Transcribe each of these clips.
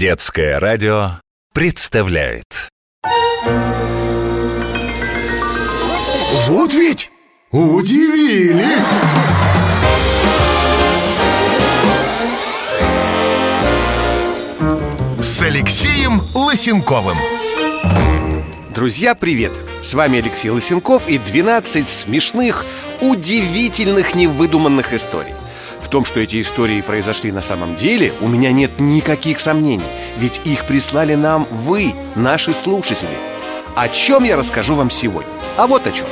Детское радио представляет Вот ведь удивили! С Алексеем Лысенковым Друзья, привет! С вами Алексей Лысенков и 12 смешных, удивительных, невыдуманных историй том, что эти истории произошли на самом деле, у меня нет никаких сомнений Ведь их прислали нам вы, наши слушатели О чем я расскажу вам сегодня? А вот о чем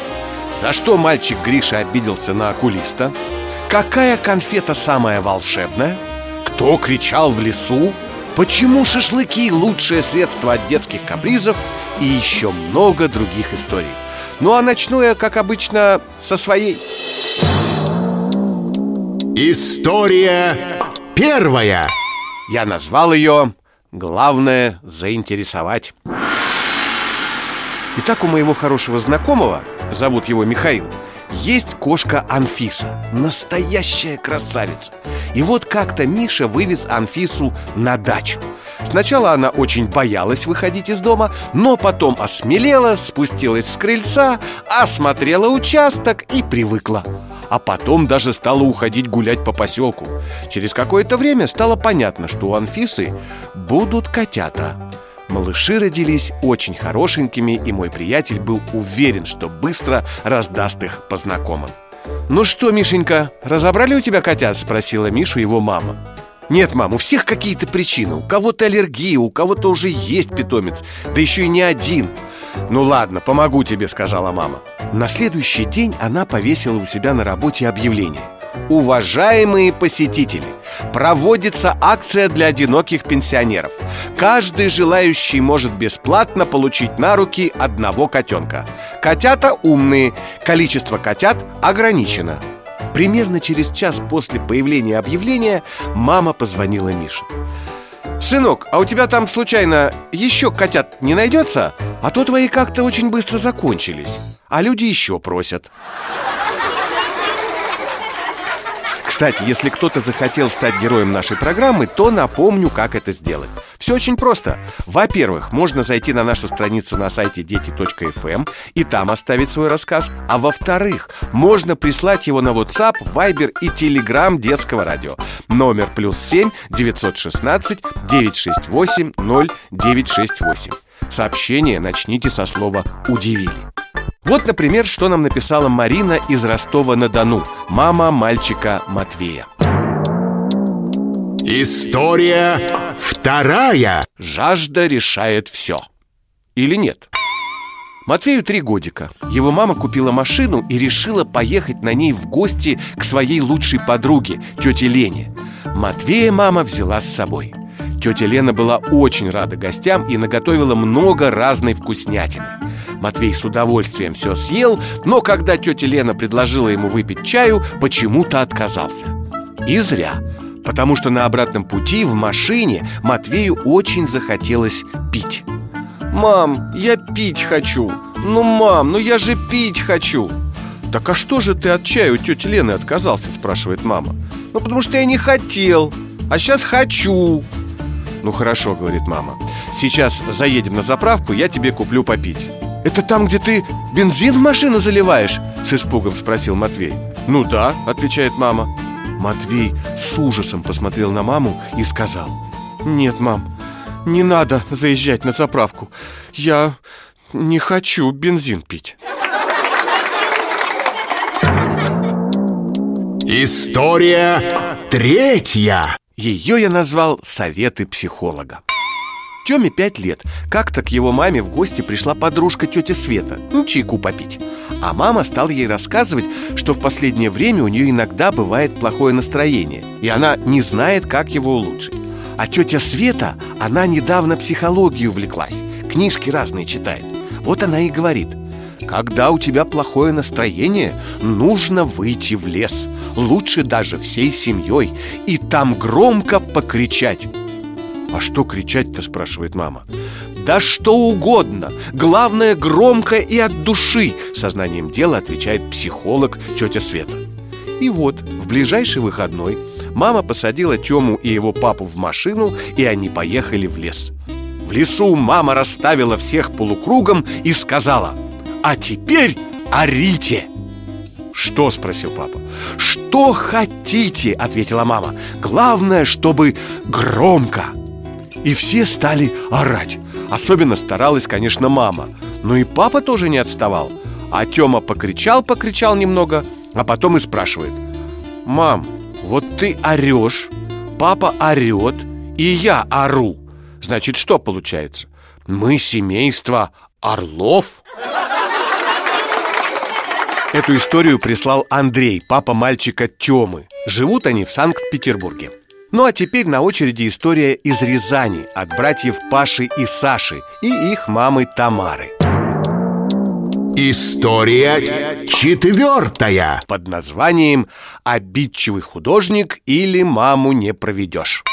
За что мальчик Гриша обиделся на окулиста? Какая конфета самая волшебная? Кто кричал в лесу? Почему шашлыки – лучшее средство от детских капризов и еще много других историй. Ну а начну я, как обычно, со своей. История первая Я назвал ее «Главное – заинтересовать». Итак, у моего хорошего знакомого, зовут его Михаил, есть кошка Анфиса, настоящая красавица. И вот как-то Миша вывез Анфису на дачу. Сначала она очень боялась выходить из дома, но потом осмелела, спустилась с крыльца, осмотрела участок и привыкла. А потом даже стала уходить гулять по поселку. Через какое-то время стало понятно, что у Анфисы будут котята. Малыши родились очень хорошенькими, и мой приятель был уверен, что быстро раздаст их по знакомым. «Ну что, Мишенька, разобрали у тебя котят?» – спросила Мишу его мама. Нет, мам, у всех какие-то причины У кого-то аллергия, у кого-то уже есть питомец Да еще и не один Ну ладно, помогу тебе, сказала мама На следующий день она повесила у себя на работе объявление Уважаемые посетители, проводится акция для одиноких пенсионеров. Каждый желающий может бесплатно получить на руки одного котенка. Котята умные, количество котят ограничено. Примерно через час после появления объявления мама позвонила Мише. «Сынок, а у тебя там случайно еще котят не найдется? А то твои как-то очень быстро закончились, а люди еще просят». Кстати, если кто-то захотел стать героем нашей программы, то напомню, как это сделать. Все очень просто. Во-первых, можно зайти на нашу страницу на сайте дети.фм и там оставить свой рассказ. А во-вторых, можно прислать его на WhatsApp, Viber и Telegram детского радио. Номер плюс 7 916 968 0968. Сообщение начните со слова «удивили». Вот, например, что нам написала Марина из Ростова-на-Дону, мама мальчика Матвея. История вторая Жажда решает все. Или нет? Матвею три годика. Его мама купила машину и решила поехать на ней в гости к своей лучшей подруге, тете Лене. Матвея мама взяла с собой. Тетя Лена была очень рада гостям и наготовила много разной вкуснятины. Матвей с удовольствием все съел, но когда тетя Лена предложила ему выпить чаю, почему-то отказался. И зря, потому что на обратном пути в машине Матвею очень захотелось пить. «Мам, я пить хочу! Ну, мам, ну я же пить хочу!» «Так а что же ты от чая у тети Лены отказался?» спрашивает мама «Ну, потому что я не хотел, а сейчас хочу!» «Ну, хорошо», говорит мама «Сейчас заедем на заправку, я тебе куплю попить» «Это там, где ты бензин в машину заливаешь?» С испугом спросил Матвей. «Ну да», отвечает мама. Матвей с ужасом посмотрел на маму и сказал. «Нет, мам, не надо заезжать на заправку. Я не хочу бензин пить» История третья. Ее я назвал «Советы психолога» Теме пять лет. Как-то к его маме в гости пришла подружка тетя Света, ну, чайку попить. А мама стала ей рассказывать, что в последнее время у нее иногда бывает плохое настроение, и она не знает, как его улучшить. А тетя Света, она недавно психологию увлеклась, книжки разные читает. Вот она и говорит, когда у тебя плохое настроение, нужно выйти в лес, лучше даже всей семьей, и там громко покричать. «А что кричать-то?» – спрашивает мама «Да что угодно! Главное, громко и от души!» Сознанием дела отвечает психолог тетя Света И вот, в ближайший выходной мама посадила Тему и его папу в машину, и они поехали в лес. В лесу мама расставила всех полукругом и сказала «А теперь орите!» «Что?» – спросил папа «Что хотите?» – ответила мама «Главное, чтобы громко!» И все стали орать. Особенно старалась, конечно, мама. Но и папа тоже не отставал. А Тёма покричал-покричал немного А потом и спрашивает. Мам, вот ты орешь, папа орет И я ору. Значит, что получается? Мы семейство орлов? Эту историю прислал Андрей, папа мальчика Тёмы. Живут они в Санкт-Петербурге ну а теперь на очереди история из Рязани от братьев Паши и Саши и их мамы Тамары. История четвертая Под названием «Обидчивый художник или маму не проведешь».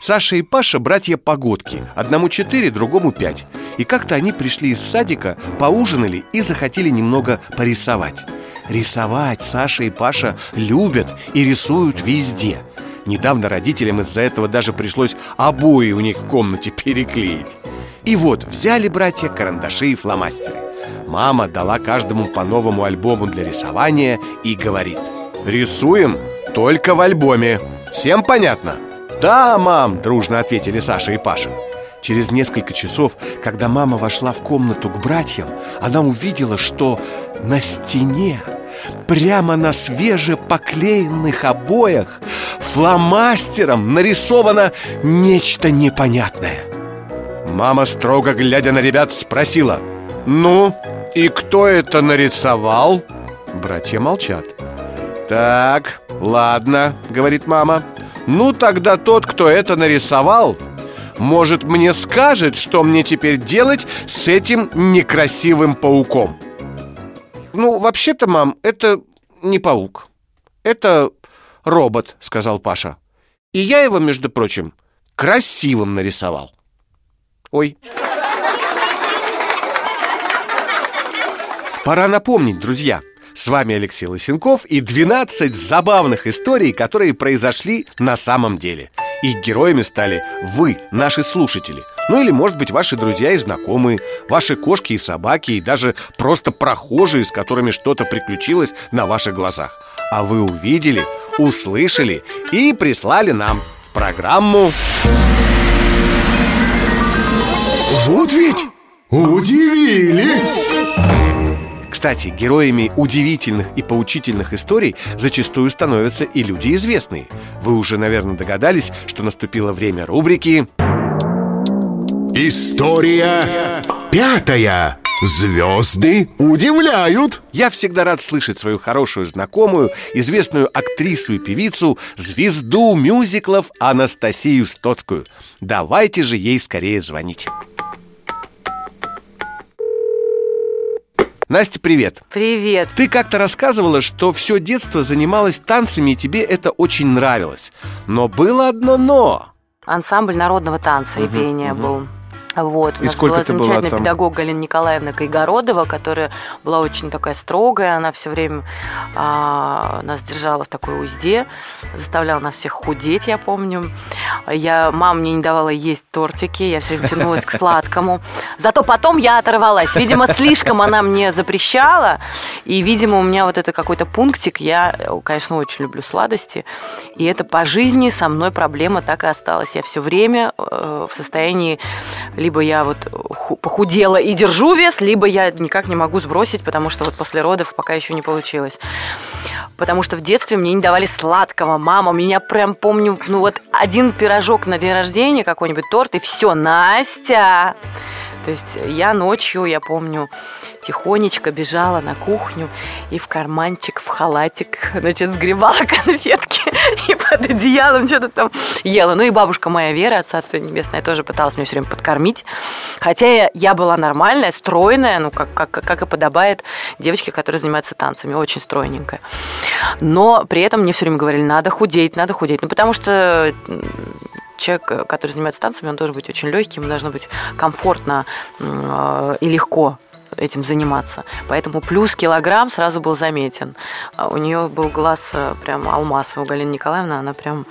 Саша и Паша – братья Погодки Одному четыре, другому пять И как-то они пришли из садика, поужинали и захотели немного порисовать Рисовать Саша и Паша любят и рисуют везде – Недавно родителям из-за этого даже пришлось обои у них в комнате переклеить. И вот взяли братья карандаши и фломастеры. Мама дала каждому по новому альбому для рисования и говорит Рисуем только в альбоме. Всем понятно? Да, мам, дружно ответили Саша и Паша. Через несколько часов, когда мама вошла в комнату к братьям Она увидела, что на стене Прямо на свежепоклеенных обоях фломастером нарисовано нечто непонятное Мама, строго глядя на ребят, спросила «Ну, и кто это нарисовал?» Братья молчат «Так, ладно», — говорит мама «Ну, тогда тот, кто это нарисовал, может, мне скажет, что мне теперь делать с этим некрасивым пауком?» Ну, вообще-то, мам, это не паук. Это робот, сказал Паша. И я его, между прочим, красивым нарисовал. Ой. Пора напомнить, друзья. С вами Алексей Лысенков и 12 забавных историй, которые произошли на самом деле. Их героями стали вы, наши слушатели – ну или, может быть, ваши друзья и знакомые, ваши кошки и собаки, и даже просто прохожие, с которыми что-то приключилось на ваших глазах. А вы увидели, услышали и прислали нам в программу... Вот ведь удивили! Кстати, героями удивительных и поучительных историй зачастую становятся и люди известные. Вы уже, наверное, догадались, что наступило время рубрики История пятая. Звезды удивляют Я всегда рад слышать свою хорошую знакомую Известную актрису и певицу Звезду мюзиклов Анастасию Стоцкую Давайте же ей скорее звонить Настя, привет. Привет. Ты как-то рассказывала, что все детство занималась танцами И тебе это очень нравилось. Но было одно но Ансамбль народного танца и пения был вот, у и нас сколько была замечательная была там? педагог Галина Николаевна Кайгородова, которая была очень такая строгая, она все время а, нас держала в такой узде, заставляла нас всех худеть, я помню. Я, мама мне не давала есть тортики, я все время тянулась к сладкому. Зато потом я оторвалась. Видимо, слишком она мне запрещала, и, видимо, у меня вот это какой-то пунктик, я, конечно, очень люблю сладости, и это по жизни со мной проблема так и осталась. Я все время э, в состоянии либо я вот похудела и держу вес, либо я никак не могу сбросить, потому что вот после родов пока еще не получилось. Потому что в детстве мне не давали сладкого. Мама меня прям помню, ну вот один пирожок на день рождения, какой-нибудь торт, и все, Настя. То есть я ночью, я помню, тихонечко бежала на кухню и в карманчик, в халатик, значит, сгребала конфетки и под одеялом что-то там ела. Ну и бабушка моя Вера, Царство Небесное, тоже пыталась меня все время подкормить. Хотя я, я была нормальная, стройная, ну, как, как, как и подобает девочке, которая занимается танцами, очень стройненькая. Но при этом мне все время говорили, надо худеть, надо худеть. Ну, потому что человек, который занимается танцами, он должен быть очень легким, должно быть комфортно э, и легко этим заниматься. Поэтому плюс килограмм сразу был заметен. А у нее был глаз э, прям алмаз у Галины Николаевны, она прям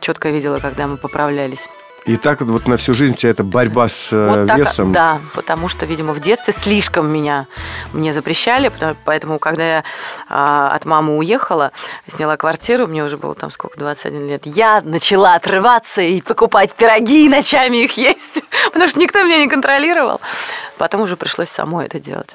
четко видела, когда мы поправлялись. И так вот на всю жизнь у тебя это борьба с э, Вот так, весом. да, потому что, видимо, в детстве слишком меня мне запрещали, поэтому, когда я а, от мамы уехала, сняла квартиру, мне уже было там сколько, 21 лет, я начала отрываться и покупать пироги и ночами их есть, потому что никто меня не контролировал. Потом уже пришлось самой это делать.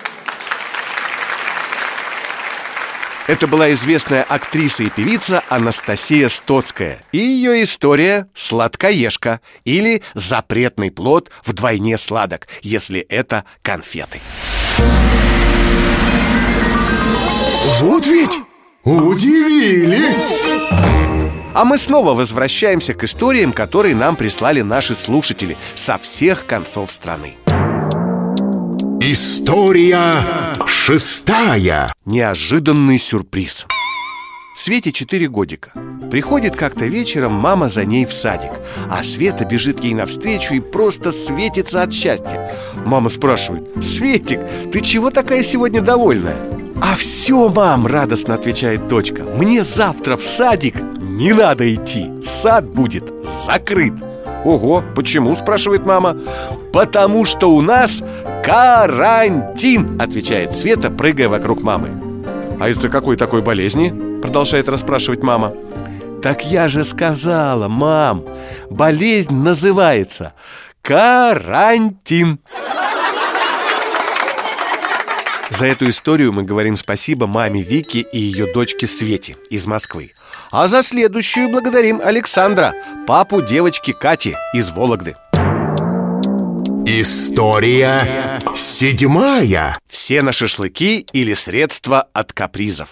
Это была известная актриса и певица Анастасия Стоцкая. И ее история «Сладкоежка» или «Запретный плод вдвойне сладок», если это конфеты. Вот ведь удивили! А мы снова возвращаемся к историям, которые нам прислали наши слушатели со всех концов страны. История шестая Неожиданный сюрприз. Свете 4 годика. Приходит как-то вечером мама за ней в садик, а Света бежит ей навстречу и просто светится от счастья. Мама спрашивает, Светик, ты чего такая сегодня довольная? А все, мам, радостно отвечает дочка, мне завтра в садик не надо идти, сад будет закрыт. Ого, почему, спрашивает мама? Потому что у нас карантин, отвечает Света, прыгая вокруг мамы. А из-за какой такой болезни? Продолжает расспрашивать мама. Так я же сказала, мам Болезнь называется карантин За эту историю мы говорим спасибо маме Вике и ее дочке Свете из Москвы А за следующую благодарим Александра, папу девочки Кати из Вологды История седьмая Все на шашлыки или средства от капризов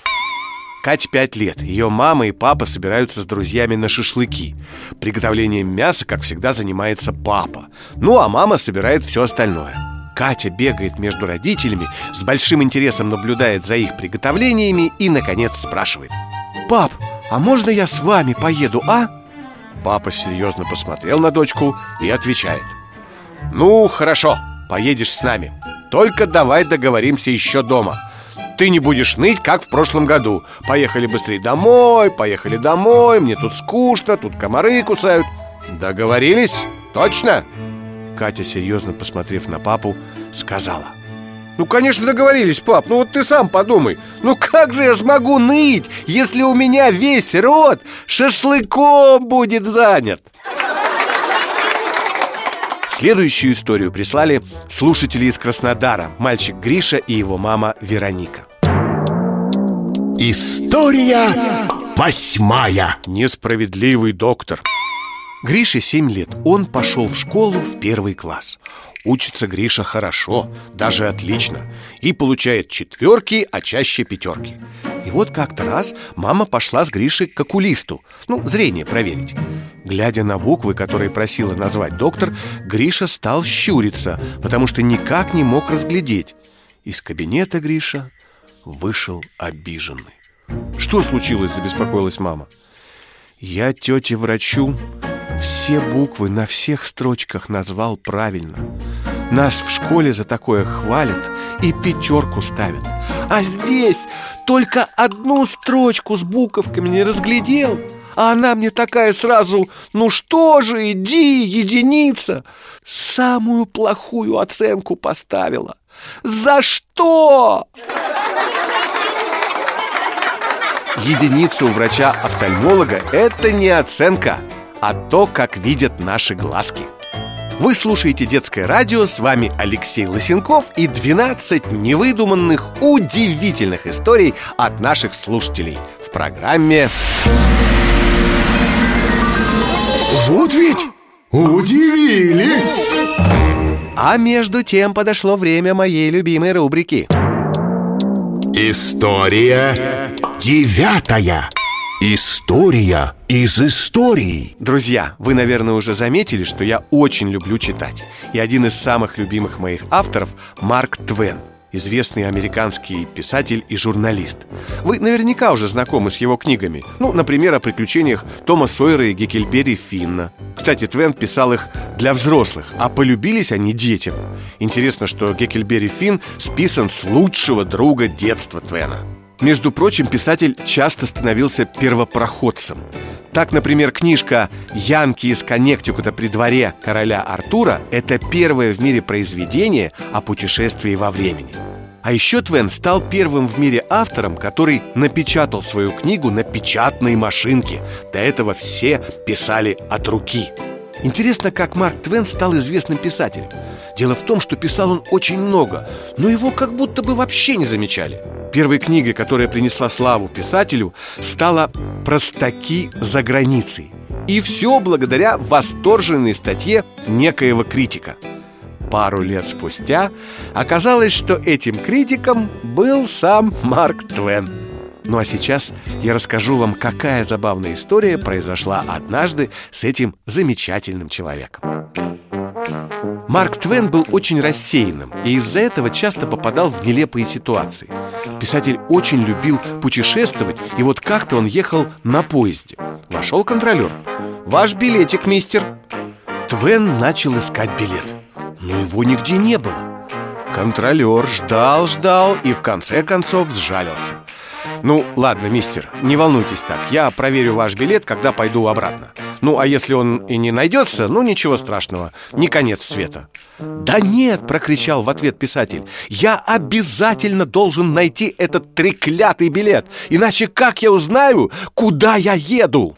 Кате 5 лет. Ее мама и папа собираются с друзьями на шашлыки. Приготовлением мяса, как всегда, занимается папа. Ну, а мама собирает все остальное. Катя бегает между родителями, с большим интересом наблюдает за их приготовлениями и, наконец, спрашивает. «Пап, а можно я с вами поеду, а?» Папа серьезно посмотрел на дочку и отвечает. «Ну, хорошо, поедешь с нами. Только давай договоримся еще дома. Ты не будешь ныть, как в прошлом году. Поехали быстрее домой, поехали домой, мне тут скучно, тут комары кусают. Договорились? Точно?» Катя, серьезно посмотрев на папу, сказала. Ну, конечно, договорились, пап, ну вот ты сам подумай Ну как же я смогу ныть, если у меня весь рот шашлыком будет занят? Следующую историю прислали слушатели из Краснодара Мальчик Гриша и его мама Вероника. История восьмая. Несправедливый доктор Грише 7 лет, он пошел в школу в первый класс. Учится Гриша хорошо, даже отлично. И получает четверки, а чаще пятерки И вот как-то раз мама пошла с Гришей к окулисту. Ну, зрение проверить. Глядя на буквы, которые просила назвать доктор Гриша стал щуриться, потому что никак не мог разглядеть. Из кабинета Гриша вышел обиженный. «Что случилось?» – забеспокоилась мама. Я тете врачу все буквы на всех строчках назвал правильно. Нас в школе за такое хвалят и пятерку ставят. А здесь только одну строчку с буковками не разглядел А она мне такая сразу Ну что же, иди, единица! Самую плохую оценку поставила. За что? Единица у врача-офтальмолога – это не оценка, а то, как видят наши глазки. Вы слушаете «Детское радио», с вами Алексей Лосенков и 12 невыдуманных, удивительных историй от наших слушателей в программе Вот ведь удивили! А между тем подошло время моей любимой рубрики. История девятая История из истории Друзья, вы, наверное, уже заметили, что я очень люблю читать И один из самых любимых моих авторов – Марк Твен известный американский писатель и журналист. Вы наверняка уже знакомы с его книгами. Ну, например, о приключениях Тома Сойера и Геккельбери Финна. Кстати, Твен писал их для взрослых, а полюбились они детям. Интересно, что Геккельбери Финн списан с лучшего друга детства Твена. Между прочим, писатель часто становился первопроходцем. Так, например, книжка «Янки из Коннектикута при дворе короля Артура» – это первое в мире произведение о путешествии во времени. А еще Твен стал первым в мире автором, который напечатал свою книгу на печатной машинке. До этого все писали от руки. Интересно, как Марк Твен стал известным писателем. Дело в том, что писал он очень много, но его как будто бы вообще не замечали. Первой книгой, которая принесла славу писателю, стала «Простаки за границей». И все благодаря восторженной статье некоего критика. Пару лет спустя оказалось, что этим критиком был сам Марк Твен. Ну а сейчас я расскажу вам, какая забавная история произошла однажды с этим замечательным человеком. Марк Твен был очень рассеянным и из-за этого часто попадал в нелепые ситуации. Писатель очень любил путешествовать, и вот как-то он ехал на поезде. Вошел контролер. «Ваш билетик, мистер!» Твен начал искать билет, но его нигде не было. Контролер ждал, ждал и в конце концов сжалился. «Ну, ладно, мистер, не волнуйтесь так, я проверю ваш билет, когда пойду обратно». Ну, а если он и не найдется, ну, ничего страшного, не конец света Да нет, прокричал в ответ писатель Я обязательно должен найти этот треклятый билет Иначе как я узнаю, куда я еду?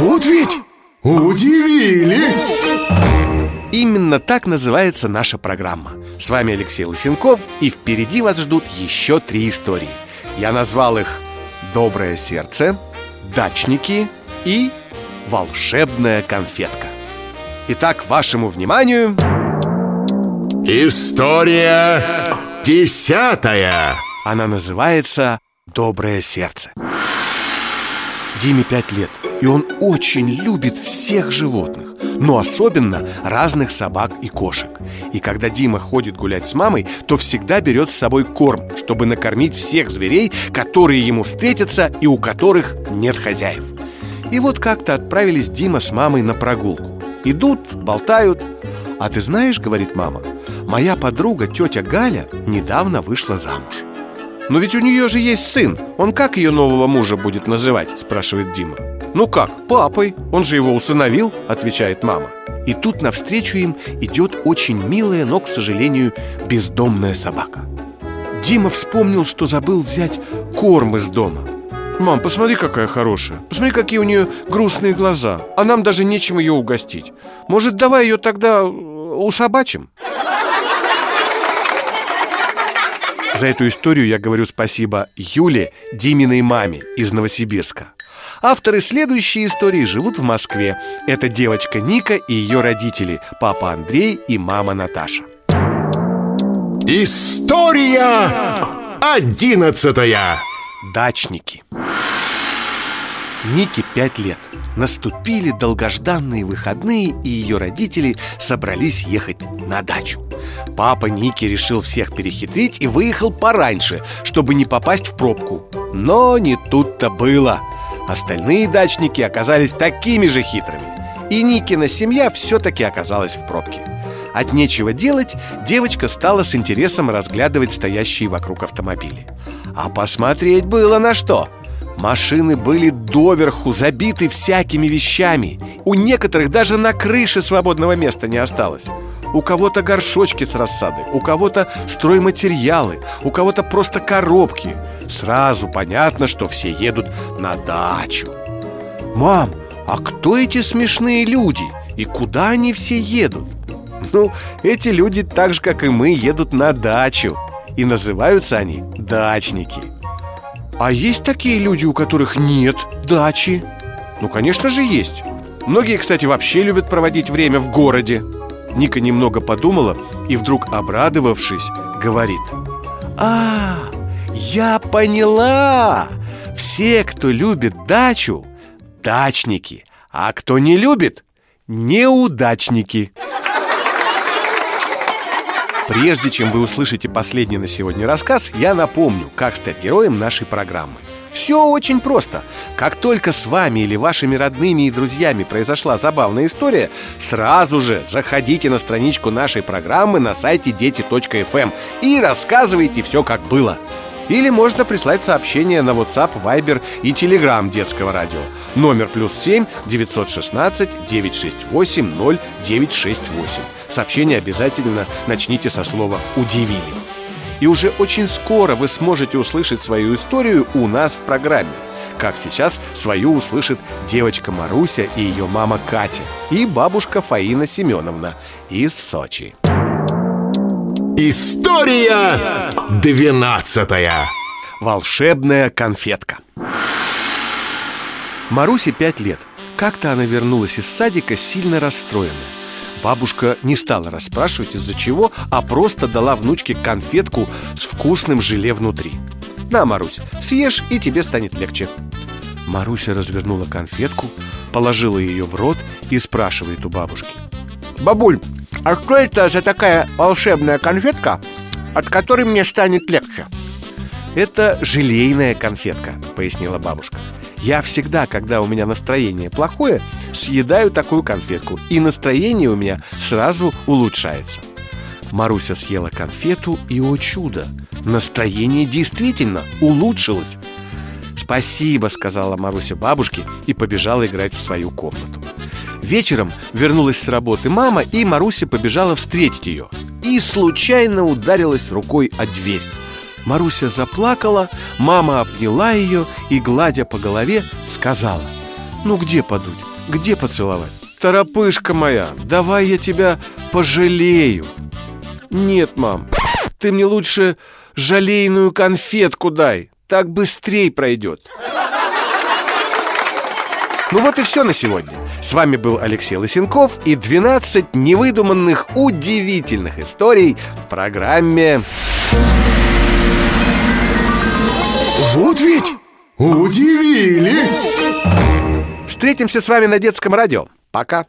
Вот ведь удивили! Именно так называется наша программа. С вами Алексей Лысенков, и впереди вас ждут еще три истории. Я назвал их «Доброе сердце», «Дачники» и «Волшебная конфетка». Итак, вашему вниманию... История десятая Она называется «Доброе сердце». Диме пять лет, и он очень любит всех животных но особенно разных собак и кошек. И когда Дима ходит гулять с мамой, то всегда берет с собой корм, чтобы накормить всех зверей, которые ему встретятся и у которых нет хозяев. И вот как-то отправились Дима с мамой на прогулку. Идут, болтают. «А ты знаешь, — говорит мама, — моя подруга, тетя Галя, недавно вышла замуж». «Но ведь у нее же есть сын. Он как ее нового мужа будет называть?» – спрашивает Дима. «Ну как, папой, он же его усыновил», — отвечает мама. И тут навстречу им идет очень милая, но, к сожалению, бездомная собака. Дима вспомнил, что забыл взять корм из дома. Мам, посмотри, какая хорошая. Посмотри, какие у нее грустные глаза. А нам даже нечем ее угостить. Может, давай ее тогда э, усобачим? За эту историю я говорю спасибо Юле, Диминой маме из Новосибирска Авторы следующей истории живут в Москве. Это девочка Ника и ее родители, папа Андрей и мама Наташа. История одиннадцатая. Дачники. Нике пять лет. Наступили долгожданные выходные И ее родители собрались ехать на дачу. Папа Ники решил всех перехитрить И выехал пораньше, чтобы не попасть в пробку. Но не тут-то было Остальные дачники оказались такими же хитрыми. И Никина семья все-таки оказалась в пробке. От нечего делать девочка стала с интересом разглядывать стоящие вокруг автомобили. А посмотреть было на что. Машины были доверху забиты всякими вещами. У некоторых даже на крыше свободного места не осталось у кого-то горшочки с рассадой, у кого-то стройматериалы, у кого-то просто коробки. Сразу понятно, что все едут на дачу. Мам, а кто эти смешные люди? И куда они все едут? Ну, эти люди так же, как и мы, едут на дачу. И называются они дачники. А есть такие люди, у которых нет дачи? Ну, конечно же, есть. Многие, кстати, вообще любят проводить время в городе. Ника немного подумала и вдруг, обрадовавшись, говорит А, я поняла! Все, кто любит дачу, дачники А кто не любит, неудачники. Прежде чем вы услышите последний на сегодня рассказ, я напомню, как стать героем нашей программы. Все очень просто. Как только с вами или вашими родными и друзьями произошла забавная история, сразу же заходите на страничку нашей программы на сайте дети.фм и рассказывайте все, как было. Или можно прислать сообщение на WhatsApp, Viber и Telegram детского радио. Номер плюс 7 916 968 0968. Сообщение обязательно начните со слова «удивили». И уже очень скоро вы сможете услышать свою историю у нас в программе. Как сейчас свою услышит девочка Маруся и ее мама Катя и бабушка Фаина Семеновна из Сочи. История двенадцатая. Волшебная конфетка Марусе пять лет Как-то она вернулась из садика сильно расстроенная Бабушка не стала расспрашивать из-за чего, а просто дала внучке конфетку с вкусным желе внутри. На, Марусь, съешь, и тебе станет легче Маруся развернула конфетку, положила ее в рот и спрашивает у бабушки. Бабуль, а что это за такая волшебная конфетка, от которой мне станет легче? Это желейная конфетка, пояснила бабушка. Я всегда, когда у меня настроение плохое, съедаю такую конфетку И настроение у меня сразу улучшается. Маруся съела конфету и, о чудо, настроение действительно улучшилось. «Спасибо», — сказала Маруся бабушке и побежала играть в свою комнату. Вечером вернулась с работы мама, и Маруся побежала встретить ее И случайно ударилась рукой о дверь. Маруся заплакала, мама обняла ее и, гладя по голове, сказала «Ну где подуть? Где поцеловать? Торопышка моя, давай я тебя пожалею Нет, мам, ты мне лучше жалейную конфетку дай Так быстрей пройдет Ну вот и все на сегодня С вами был Алексей Лысенков и 12 невыдуманных удивительных историй в программе Вот ведь удивили! Встретимся с вами на детском радио. Пока.